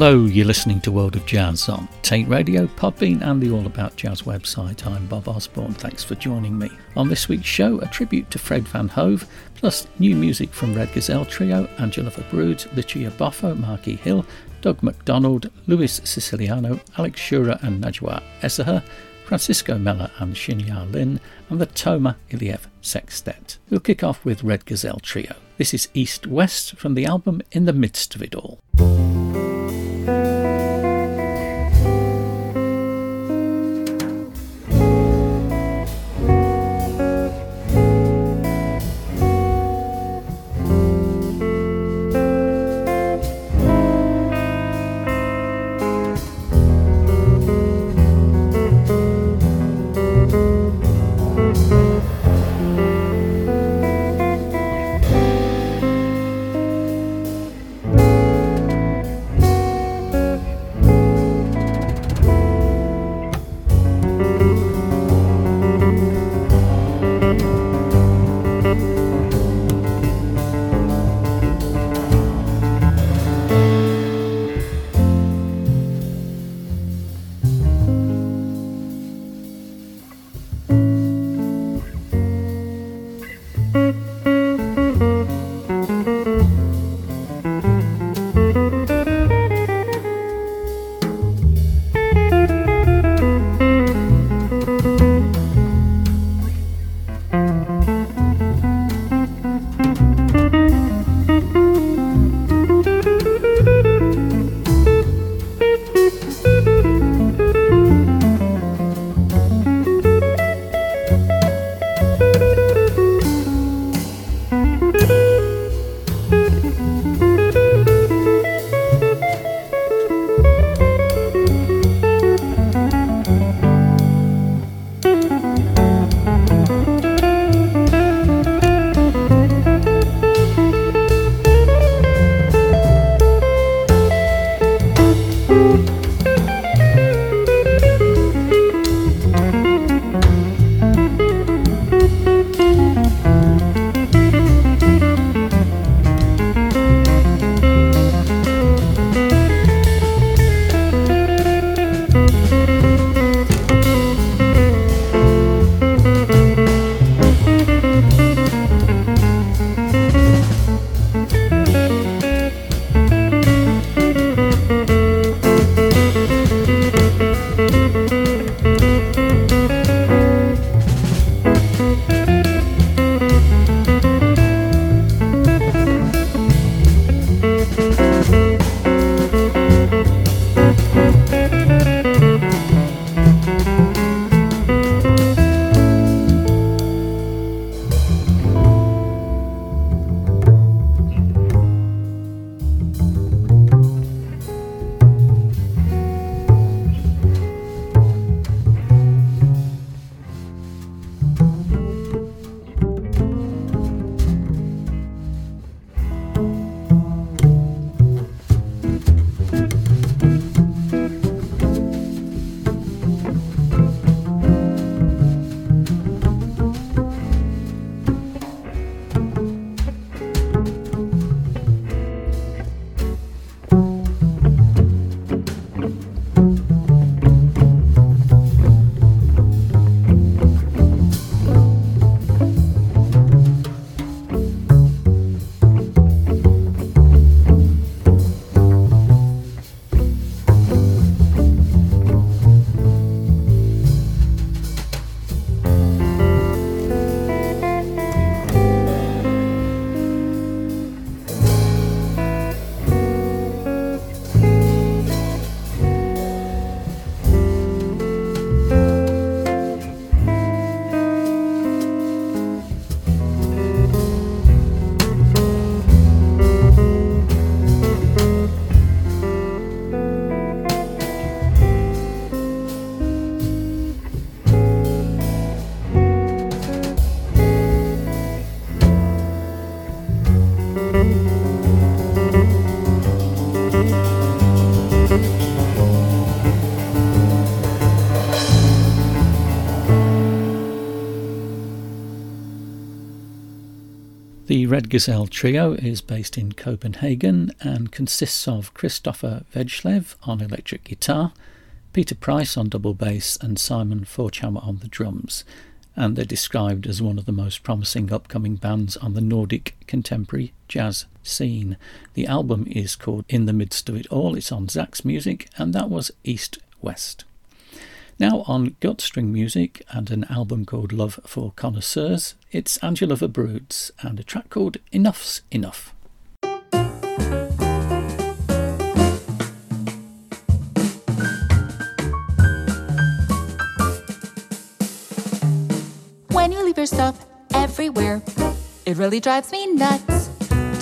Hello, you're listening to World of Jazz on Tate Radio, Podbean, and the All About Jazz website. I'm Bob Osborne. Thanks for joining me. On this week's show, a tribute to Fred Van Hove, plus new music from Red Gazelle Trio, Angela Verbrugge, Lucia Boffo, Marquis Hill, Doug McDonald, Luis Siciliano, Alex Shura and Najwa Esseher, Francisco Mela and Shinya Lin, and the Toma Iliev Sextet. We'll kick off with Red Gazelle Trio. This is East West from the album In the Midst of It All. Thank you. The Red Gazelle Trio is based in Copenhagen and consists of Christopher Veglev on electric guitar, Peter Price on double bass, and Simon Forchhammer on the drums. And they're described as one of the most promising upcoming bands on the Nordic contemporary jazz scene. The album is called In the Midst of It All, it's on Zach's Music, and that was East West. Now on Gutstring Music and an album called Love for Connoisseurs, it's Angela Verbrugge and a track called Enough's Enough. When you leave your stuff everywhere, it really drives me nuts.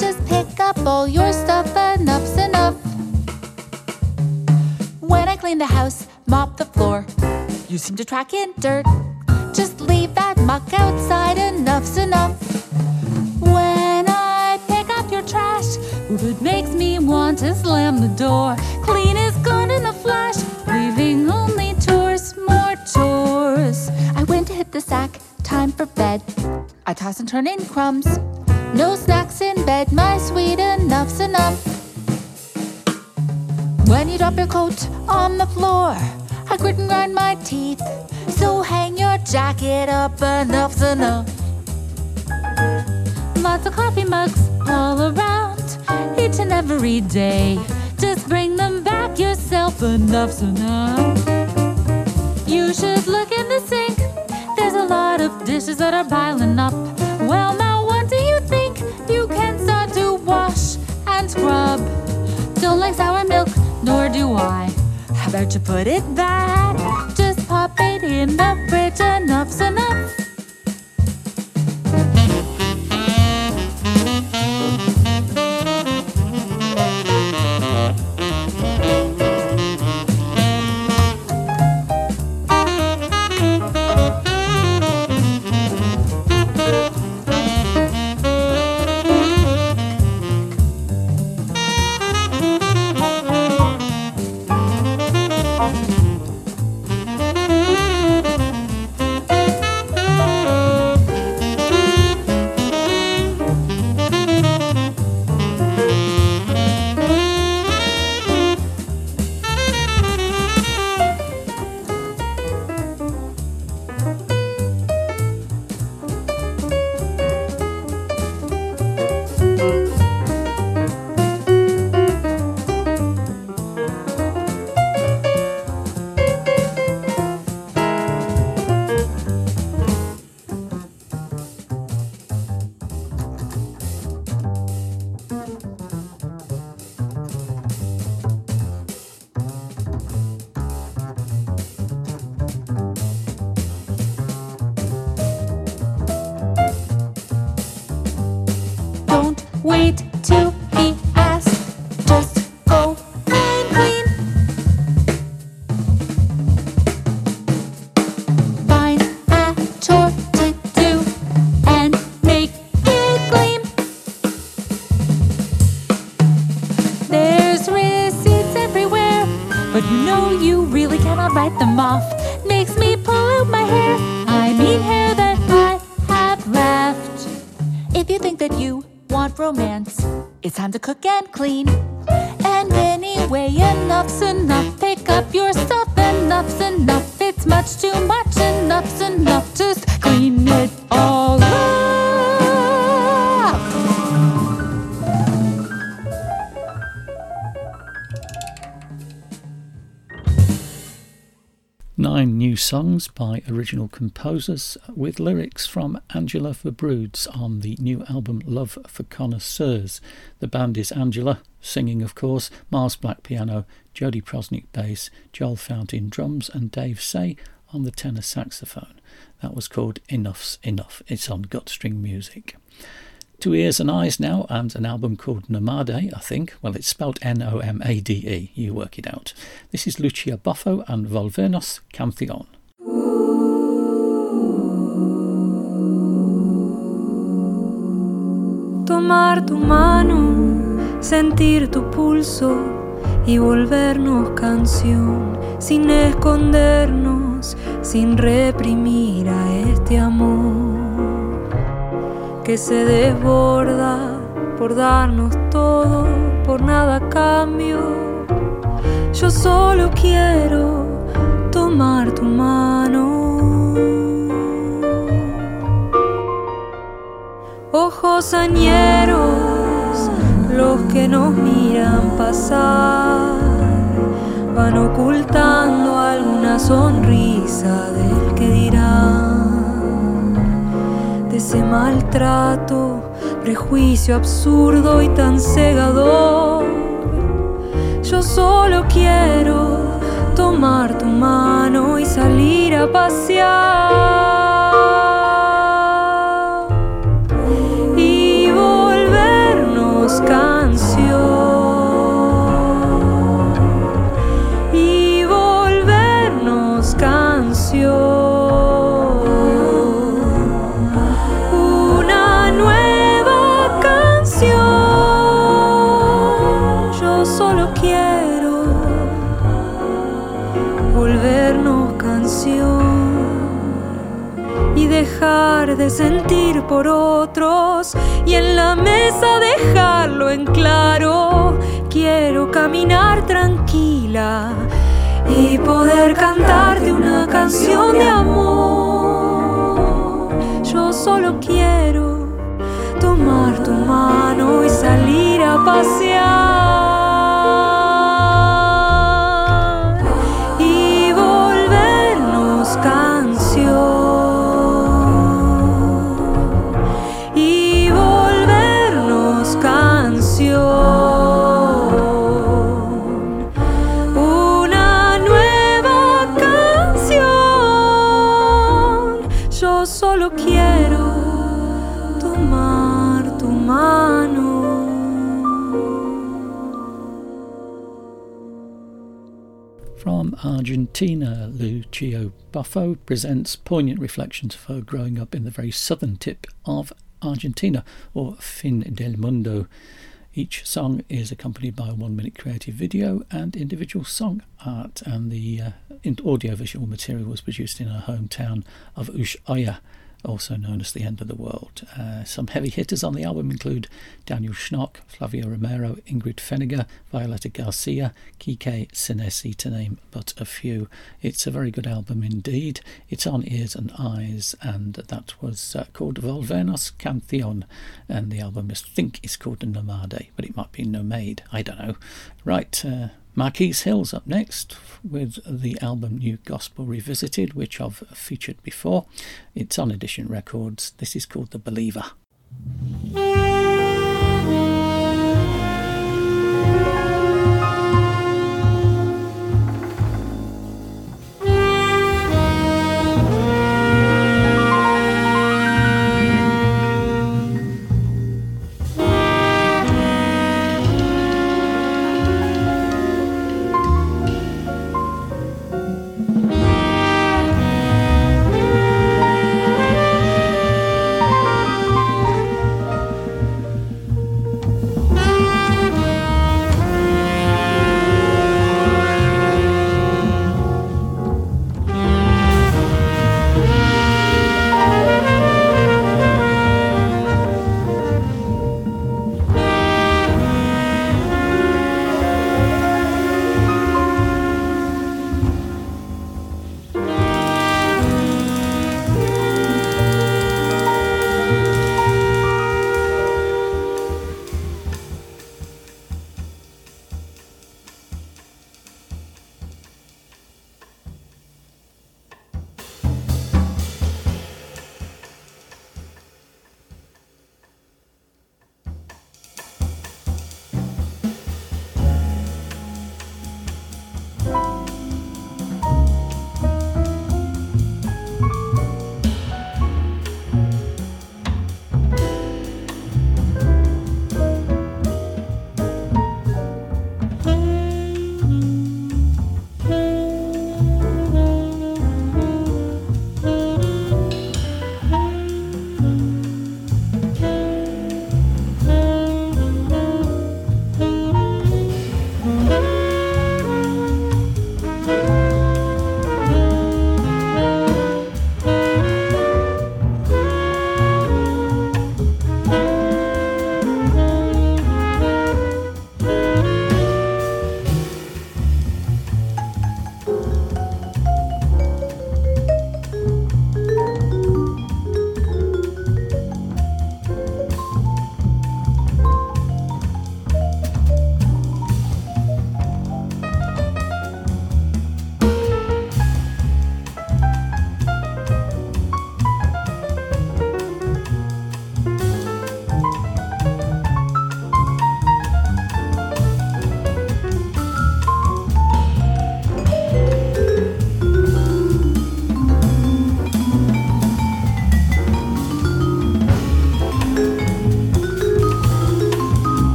Just pick up all your stuff, enough's enough. When I clean the house, mop the floor, you seem to track in dirt. Just leave that muck outside, enough's enough. When I pick up your trash, it makes me want to slam the door. Clean is gone in a flash, leaving only chores, more chores. I went to hit the sack, time for bed. I toss and turn in crumbs. No snacks in bed, my sweet, enough's enough. When you drop your coat on the floor, I grit and grind my teeth. So hang your jacket up, enough's enough. Lots of coffee mugs all around, each and every day. Just bring them back yourself, enough's enough. You should look in the sink. There's a lot of dishes that are piling up. Well, now what do you think? You can start to wash and scrub. Don't like sour milk, nor do I. How about you put it back? Just pop it in the fridge, enough's enough. By original composers with lyrics from Angela Verbrugge on the new album Love for Connoisseurs. The band is Angela, singing of course, Miles Black piano, Jodi Proznick bass, Joel Fountain drums, and Dave Say on the tenor saxophone. That was called Enough's Enough. It's on Gutstring Music. Two Ears and Eyes now, and an album called Nomade, I think. Well, it's spelled N O M A D E. You work it out. This is Lucia Boffo and Volvernos Canción. Tomar tu mano, sentir tu pulso y volvernos canción, sin escondernos, sin reprimir a este amor que se desborda por darnos todo, por nada cambio. Yo solo quiero tomar tu mano. Ojos añeros, los que nos miran pasar, van ocultando alguna sonrisa del que dirá de ese maltrato, prejuicio absurdo y tan cegador. Yo solo quiero tomar tu mano y salir a pasear. De sentir por otros y en la mesa dejarlo en claro. Quiero caminar tranquila y poder cantarte una canción de amor. Yo solo quiero tomar tu mano y salir a pasear. Argentina, Lucia Boffo presents poignant reflections of her growing up in the very southern tip of Argentina, or Fin del Mundo. Each song is accompanied by a one minute creative video and individual song art, and the uh, audiovisual material was produced in her hometown of Ushuaia also known as The End of the World. Uh, some heavy hitters on the album include Daniel Schnock, Flavio Romero, Ingrid Feniger, Violeta Garcia, Kike Senesi, to name but a few. It's a very good album indeed. It's on Ears and Eyes, and that was uh, called Volvernos Canción, and the album I think is called Nomade, but it might be Nomade, I don't know. Right, uh, Marquis Hill's up next with the album New Gospel Revisited, which I've featured before. It's on Edition Records. This is called The Believer.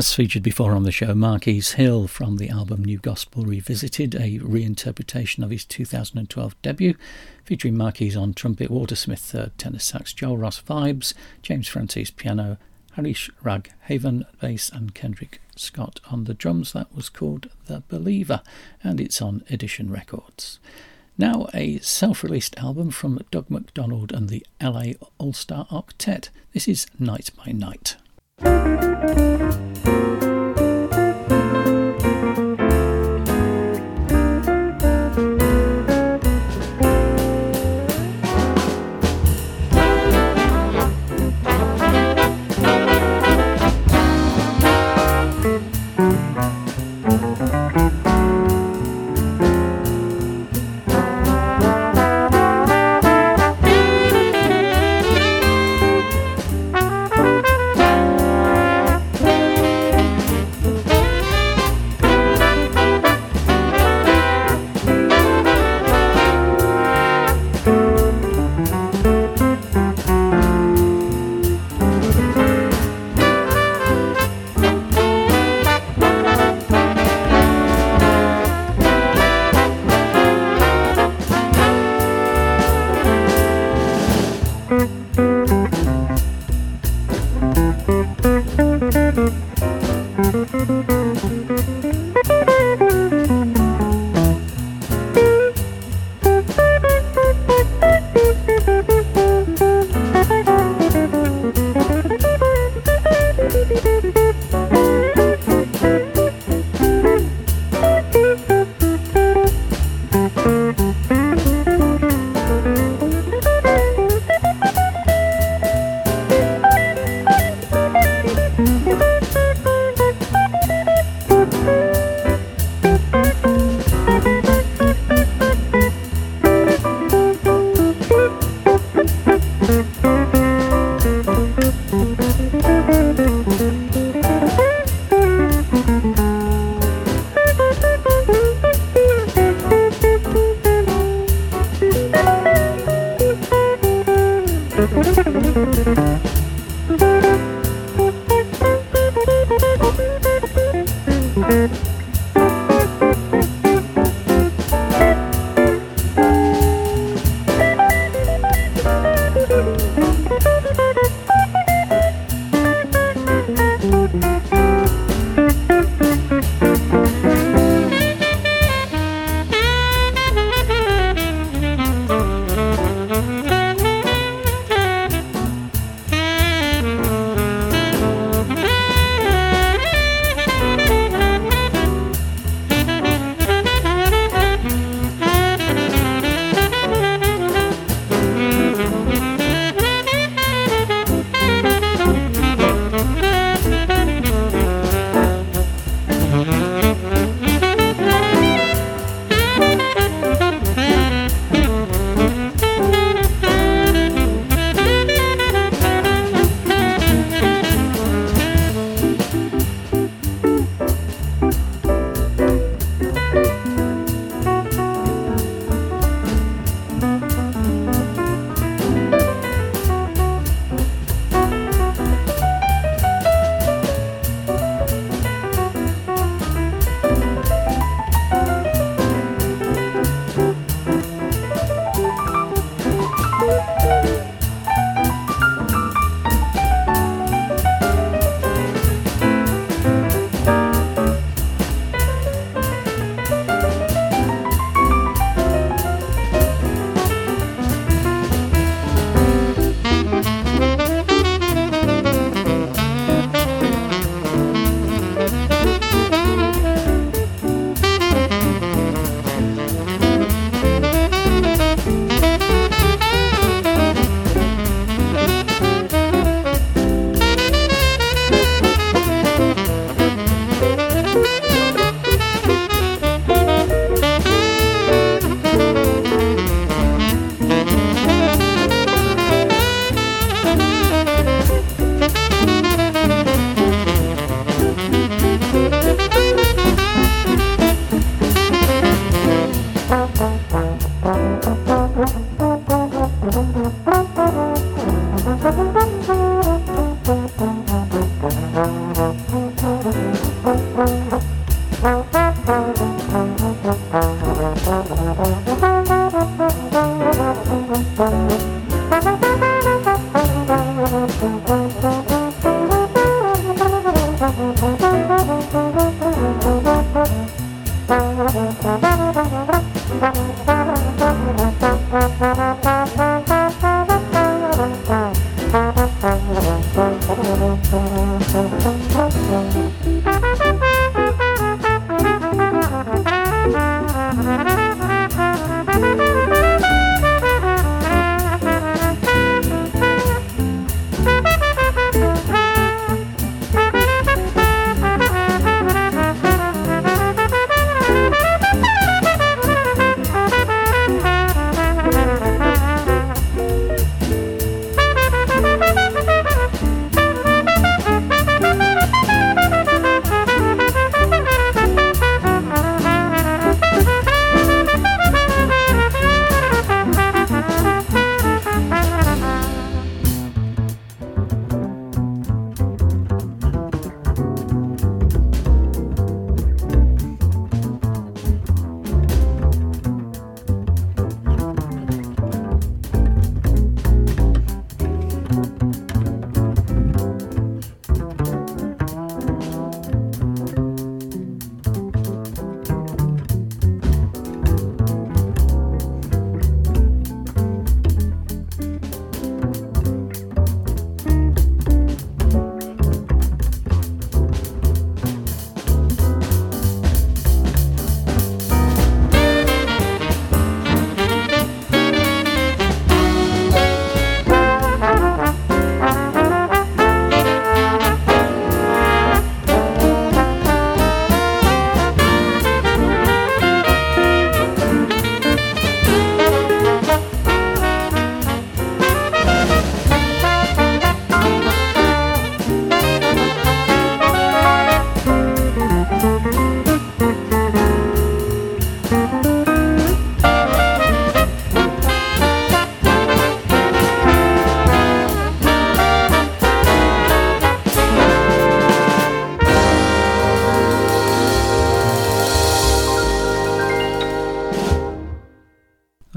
As featured before on the show, Marquis Hill from the album New Gospel Revisited, a reinterpretation of his 2012 debut, featuring Marquis on trumpet, Walter Smith third tenor sax, Joel Ross vibes, James Francis piano, Harish Rag Haven bass, and Kendrick Scott on the drums. That was called The Believer, and it's on Edition Records. Now, a self released album from Doug McDonald and the LA All Star Octet. This is Night by Night.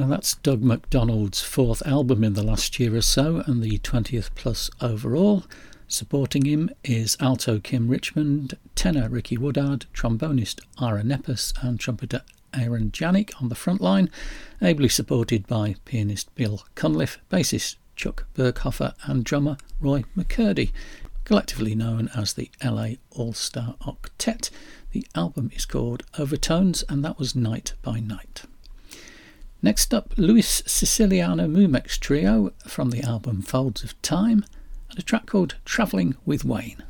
Doug MacDonald's fourth album in the last year or so and the 20th plus overall. Supporting him is alto Kim Richmond, tenor Ricky Woodard, trombonist Ira Nepes, and trumpeter Aaron Janik on the front line, ably supported by pianist Bill Cunliffe, bassist Chuck Berghofer, and drummer Roy McCurdy, collectively known as the LA All Star Octet. The album is called Overtones, and that was Night by Night. Next up, Luis Siciliano Mumex Trio from the album Folds of Time, and a track called Travelling with Wayne.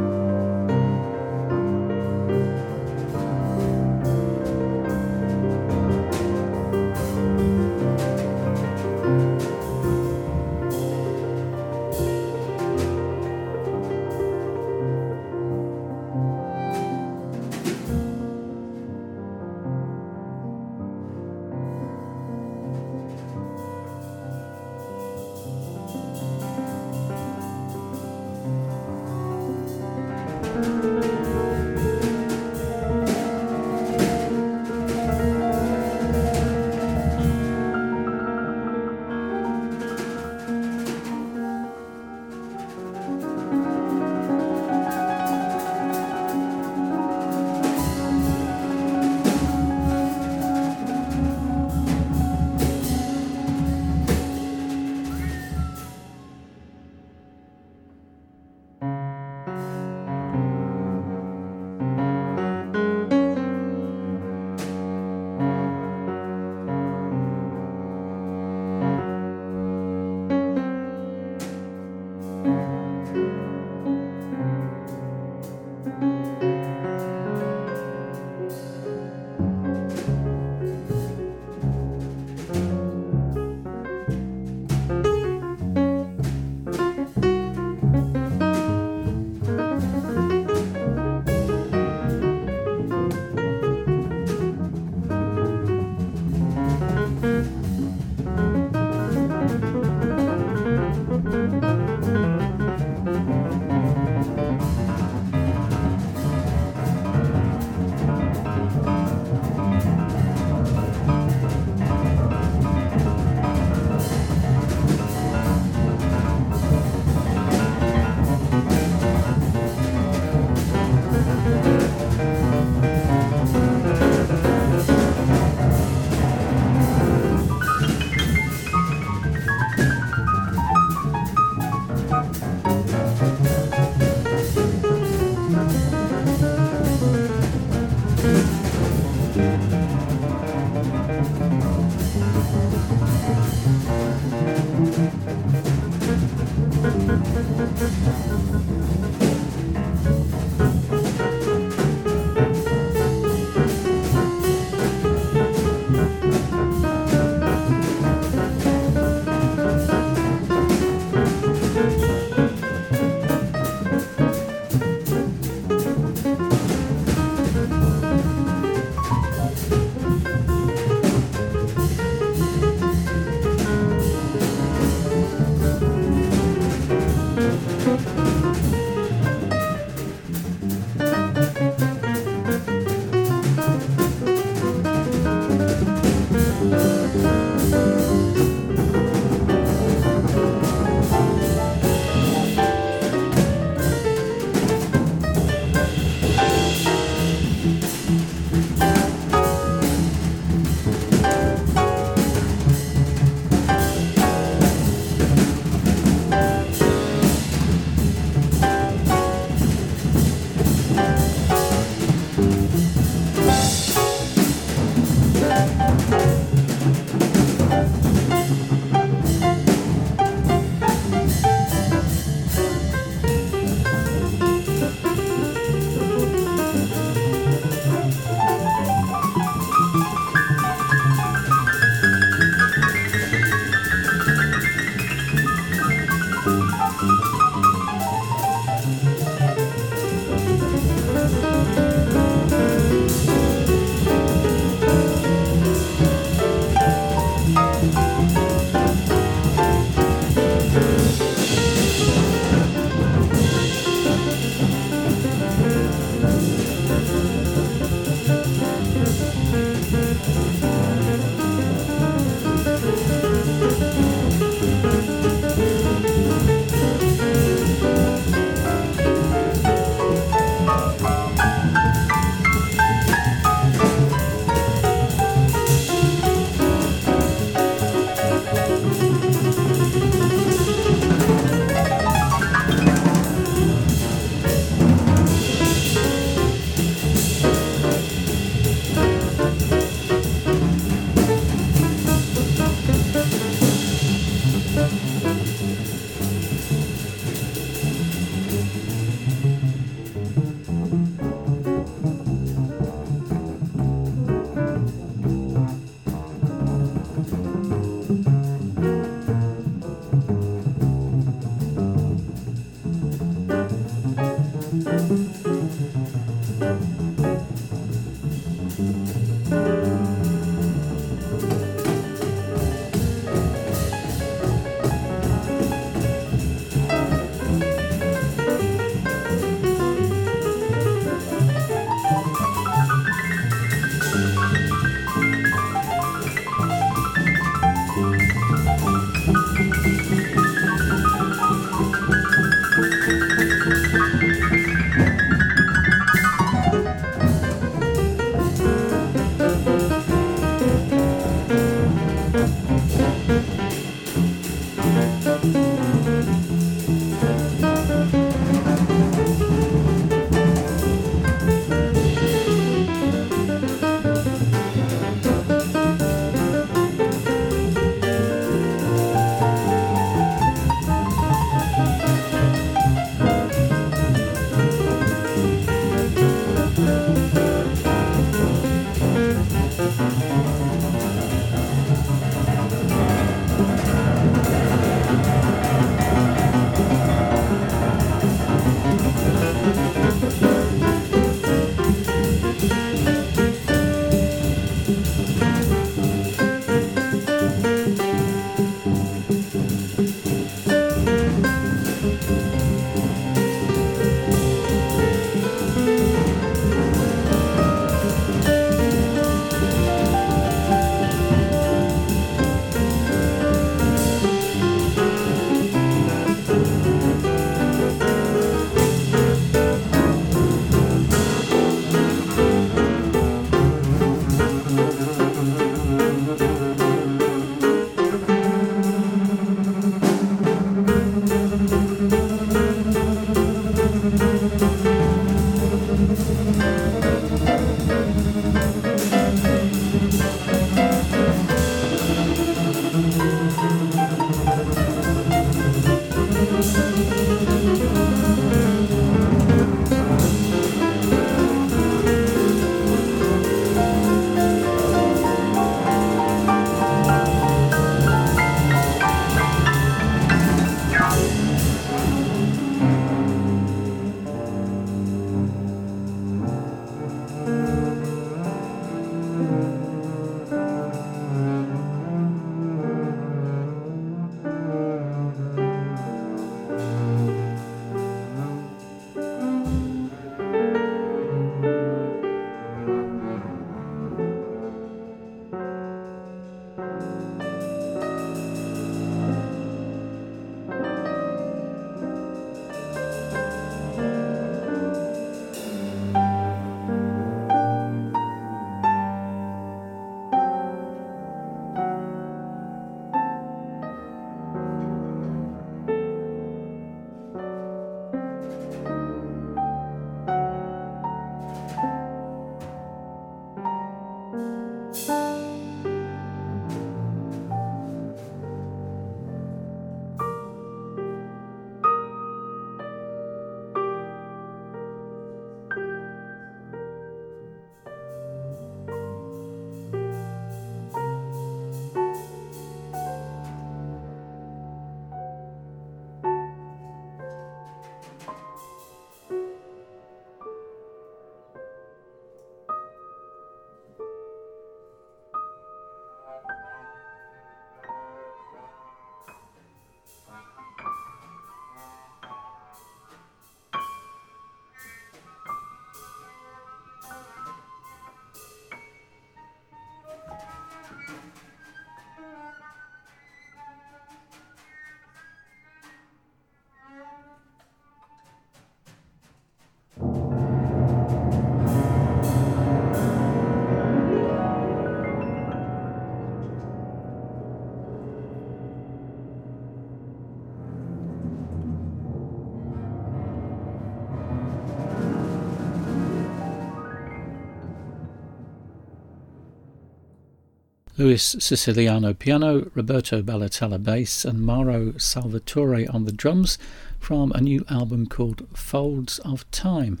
Luis Siciliano piano, Roberto Bellatalla bass, and Mauro Salvatore on the drums from a new album called Folds of Time.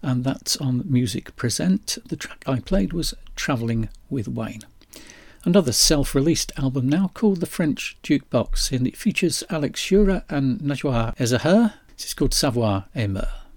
And that's on Music Present. The track I played was Travelling with Wayne. Another self released album now called The French Jukebox, and it features Alex Shura and Najwa Ezaher. It's called Savoir Aimer. Savoir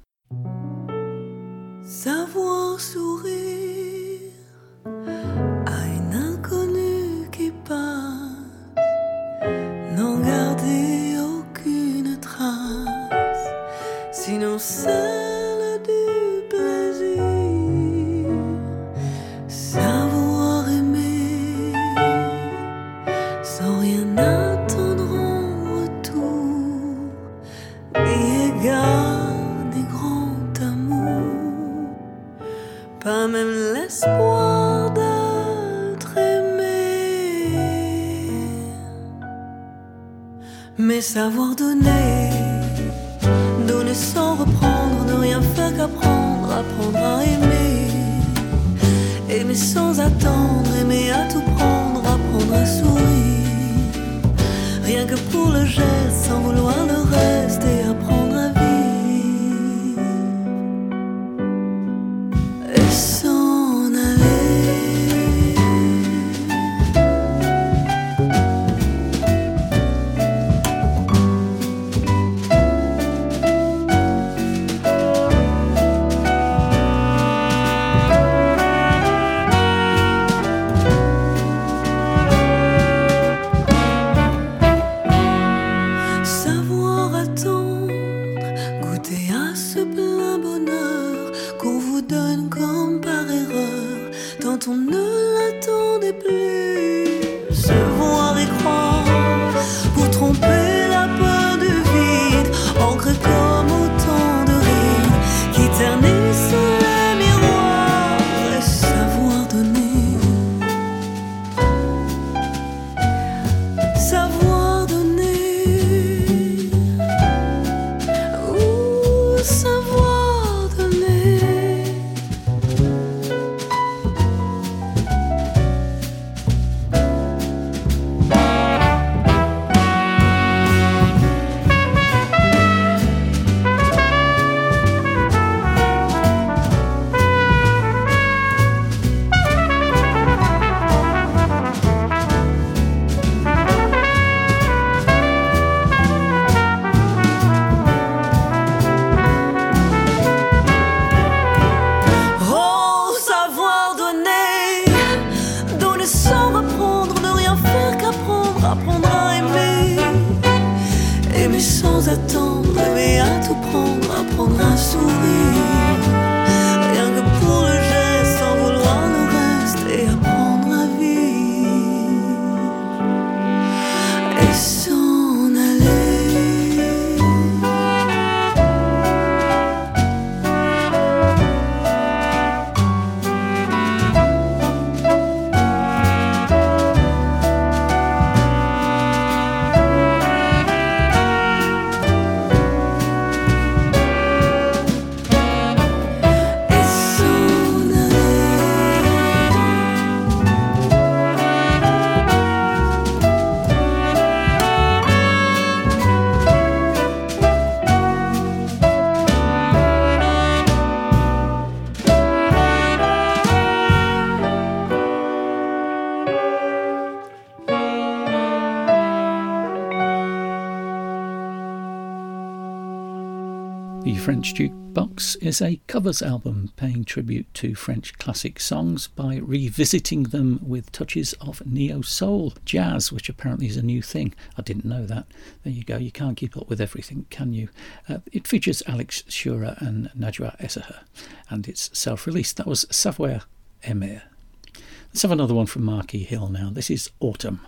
French Jukebox is a covers album paying tribute to French classic songs by revisiting them with touches of neo soul jazz, which apparently is a new thing. I didn't know that. There you go. You can't keep up with everything, can you? Uh, it features Alex Shura and Najwa Esaher, and it's self released. That was Savoir Aimer. Let's have another one from Marquis Hill now. This is Autumn.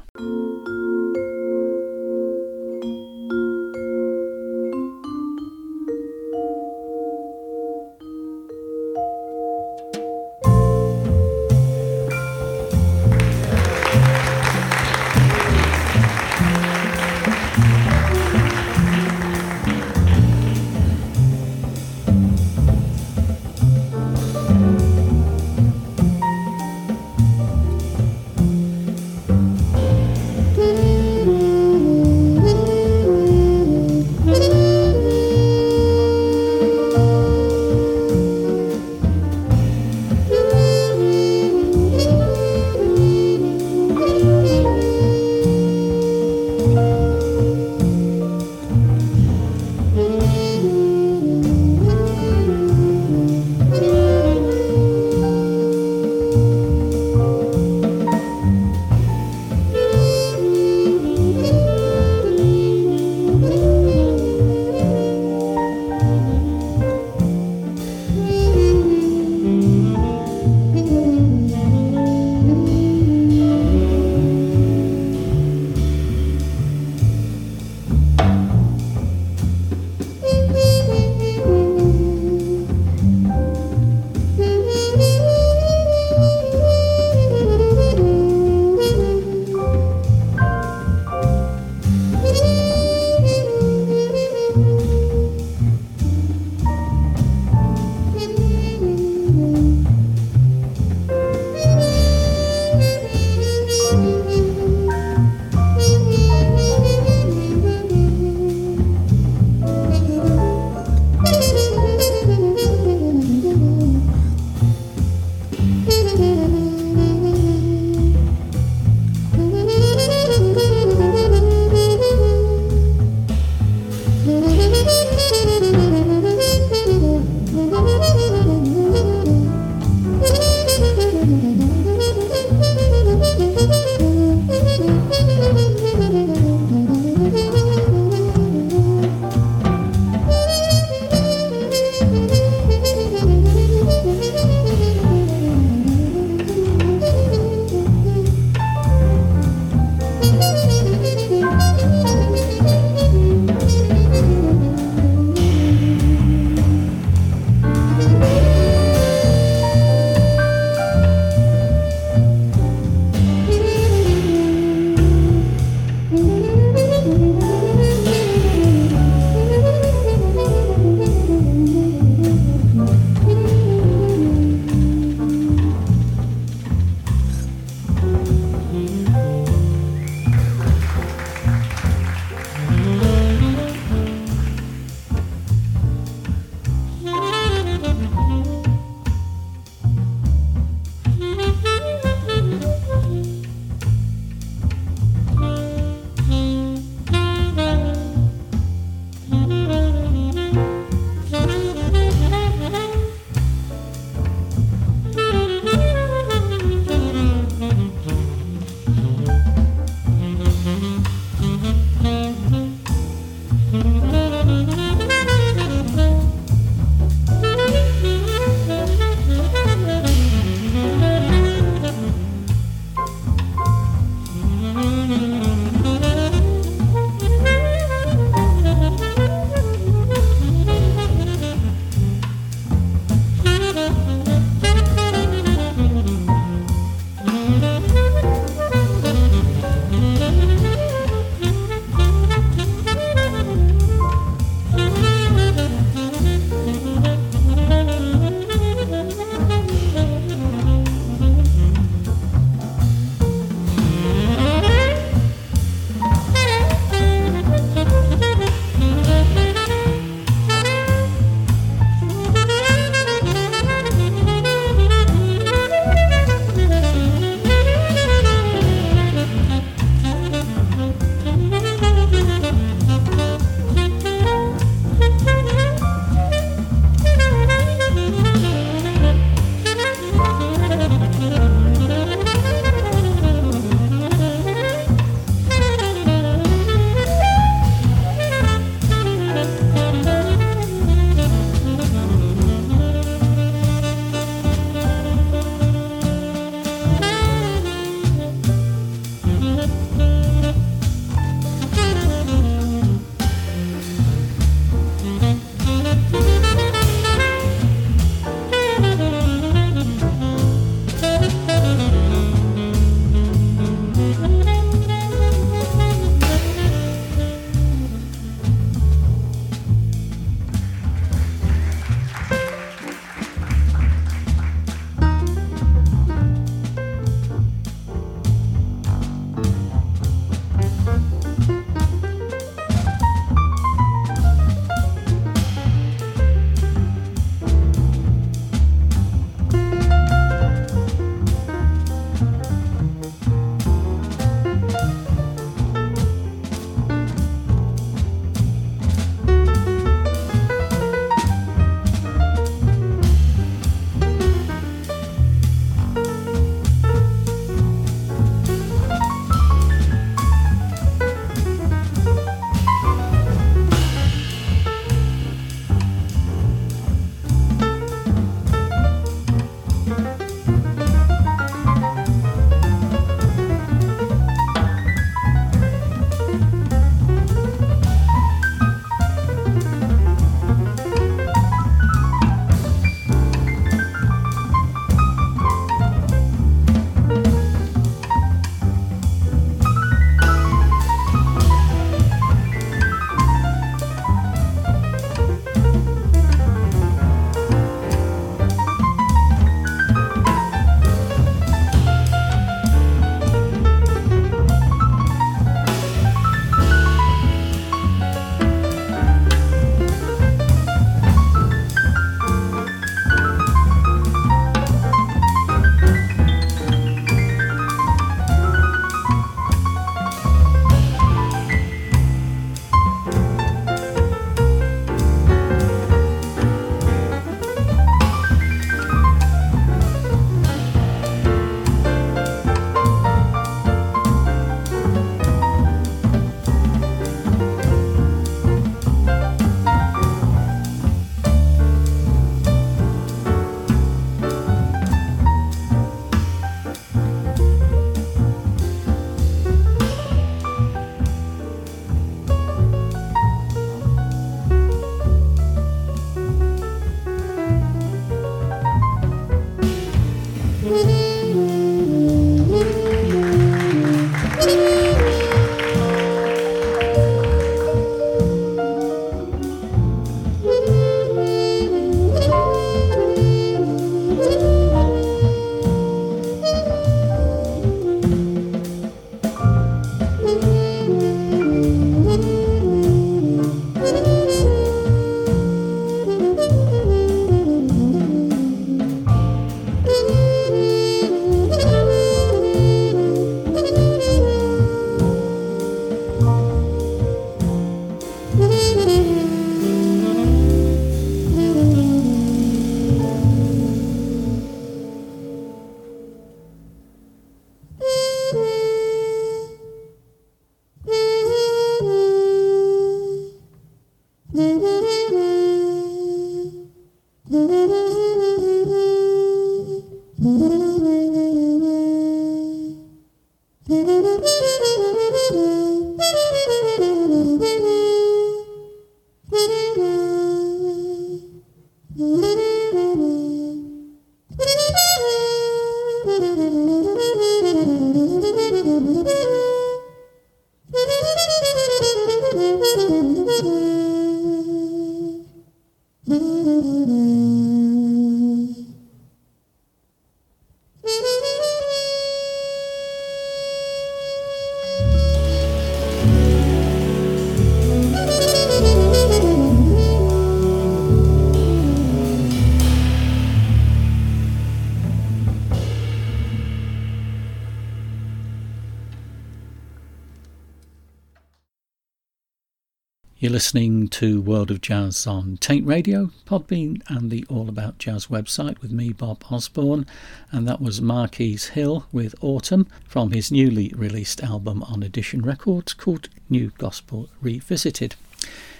Listening to World of Jazz on Taint Radio, Podbean, and the All About Jazz website with me, Bob Osborne. And that was Marquis Hill with Autumn from his newly released album on Edition Records called New Gospel Revisited.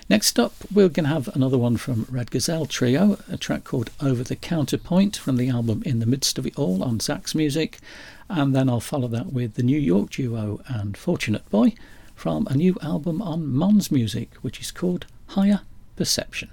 Next up, we're going to have another one from Red Gazelle Trio, a track called Over the Counterpoint from the album In the Midst of It All on Zax Music. And then I'll follow that with the New York duo and Fortunate Boy from a new album on Mons Music, which is called Higher Perception.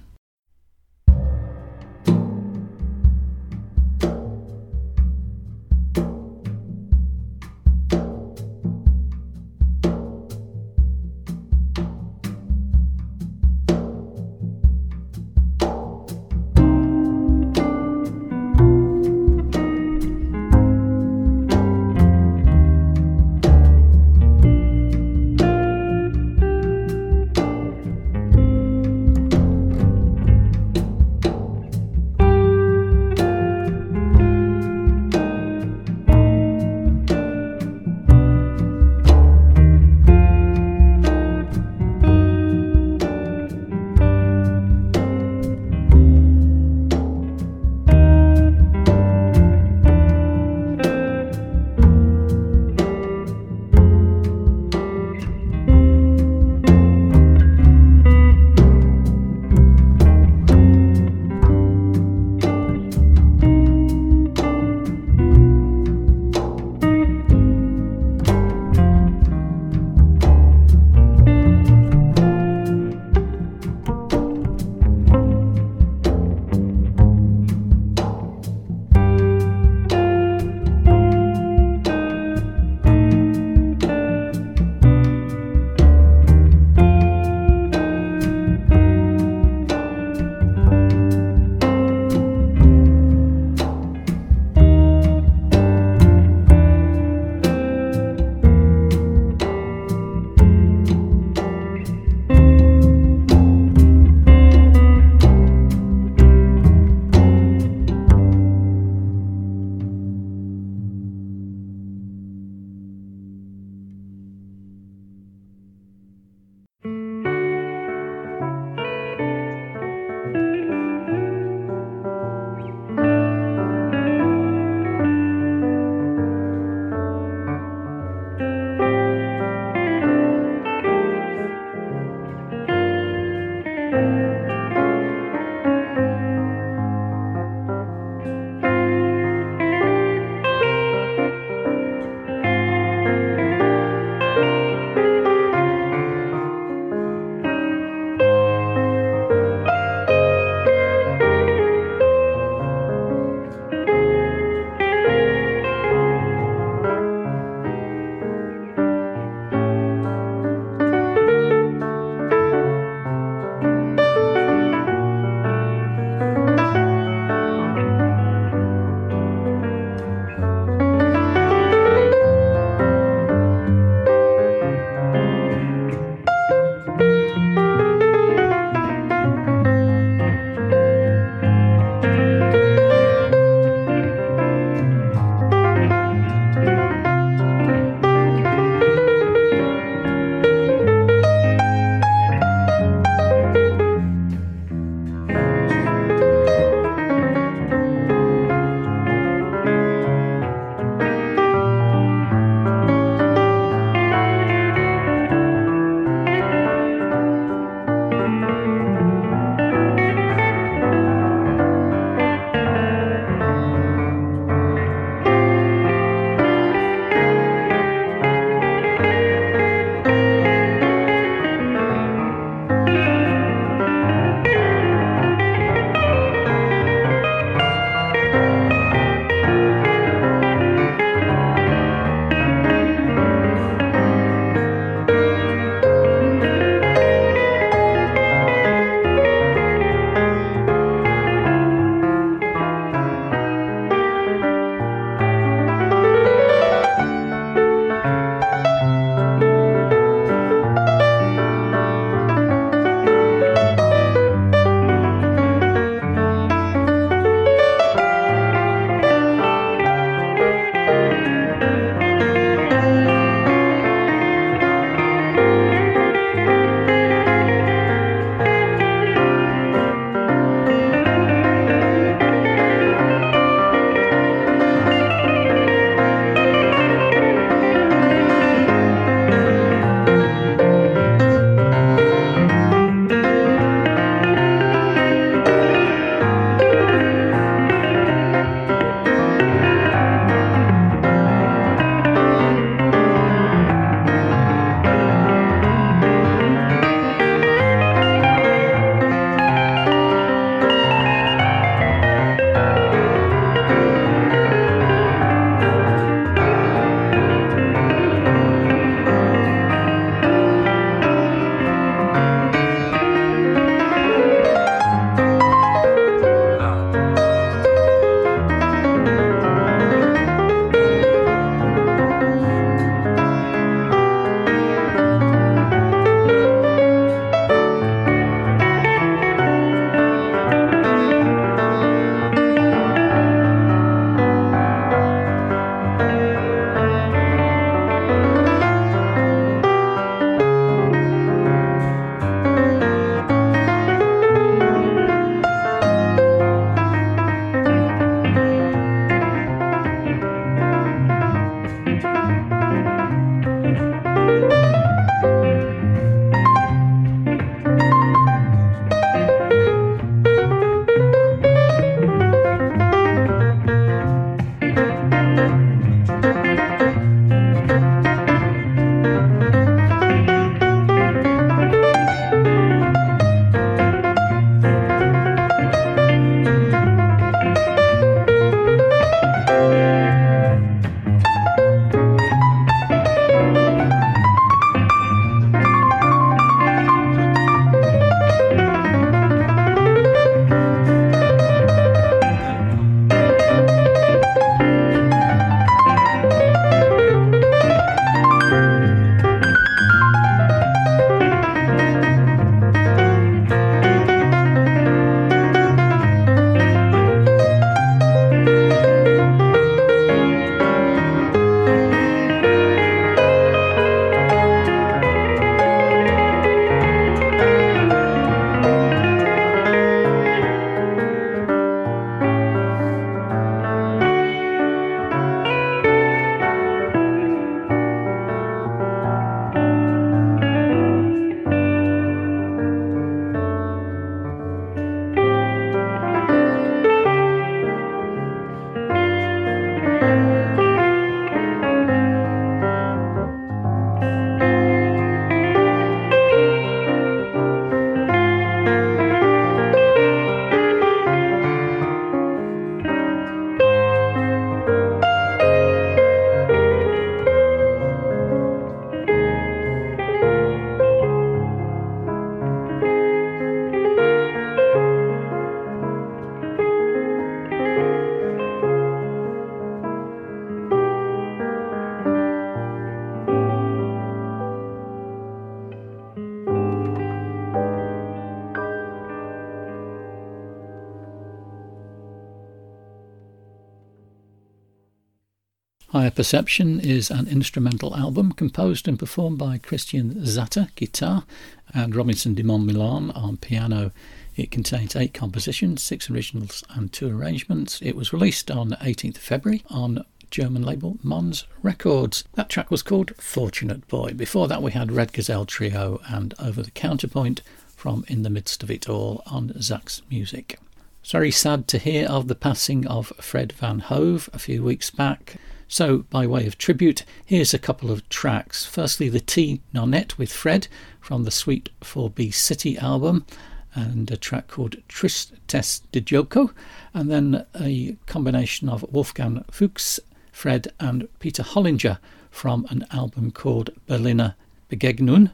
Perception is an instrumental album composed and performed by Christian Zatter, guitar, and Robinson de Montmillon on piano. It contains eight compositions, six originals, and two arrangements. It was released on 18th February on German label Mons Records. That track was called Fortunate Boy. Before that, we had Red Gazelle Trio and Over the Counterpoint from In the Midst of It All on Zax Music. It's very sad to hear of the passing of Fred Van Hove a few weeks back. So, by way of tribute, here's a couple of tracks. Firstly, the T Nonette with Fred from the Suite 4B City album, and a track called Tristes de Joko, and then a combination of Wolfgang Fuchs, Fred, and Peter Hollinger from an album called Berliner Begegnung,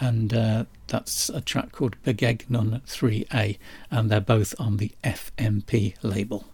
and uh, that's a track called Begegnung 3A, and they're both on the FMP label.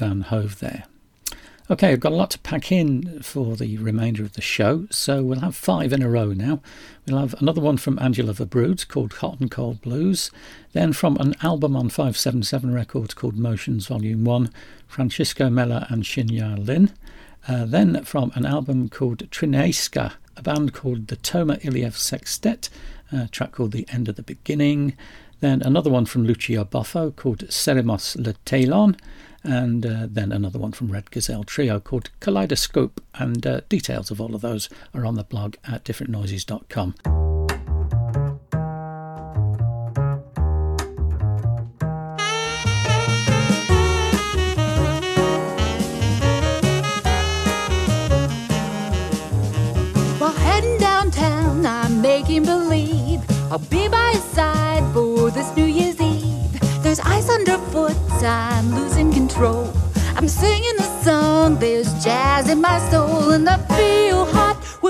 Van Hove there. Okay, I've got a lot to pack in for the remainder of the show, so we'll have five in a row now. We'll have another one from Angela Verbrugge called Hot and Cold Blues, then from an album on 577 Records called Motions Volume 1, Francisco Mela and Shinya Lin, uh, then from an album called Trineska, a band called the Toma Iliev Sextet, a track called The End of the Beginning, then another one from Lucia Boffo called Seremos Le Talon, and uh, then another one from Red Gazelle Trio called Kaleidoscope. And uh, details of all of those are on the blog at differentnoises.com.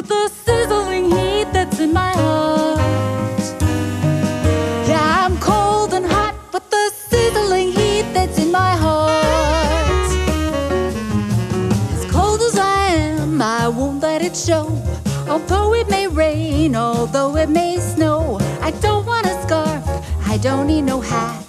with the sizzling heat that's in my heart. Yeah, I'm cold and hot with the sizzling heat that's in my heart. As cold as I am, I won't let it show. Although it may rain, although it may snow, I don't want a scarf, I don't need no hat.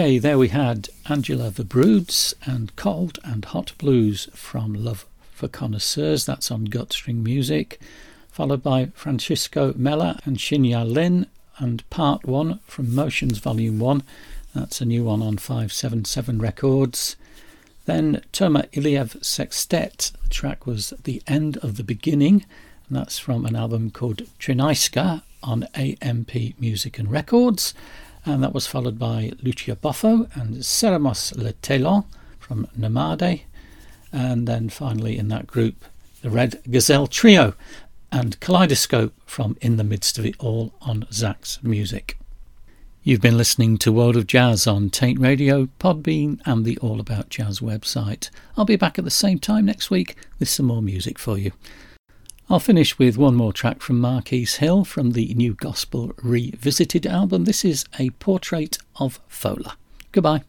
Okay, there we had Angela the Broods and Cold and Hot Blues from Love for Connoisseurs. That's on Gutstring Music. followed by Francisco Mela and Shinya Lin, and Part 1 from Motions Volume 1. That's a new one on 577 Records. Then Toma Iliev Sextet. The track was The End of the Beginning, and that's from an album called Trinaiska on AMP Music and Records. And that was followed by Lucia Boffo and Ceramos Le Telon from Nomade. And then finally in that group, the Red Gazelle Trio and Kaleidoscope from In the Midst of It All on Zach's Music. You've been listening to World of Jazz on Taint Radio, Podbean, and the All About Jazz website. I'll be back at the same time next week with some more music for you. I'll finish with one more track from Marquis Hill from the New Gospel Revisited album. This is a portrait of Fola. Goodbye.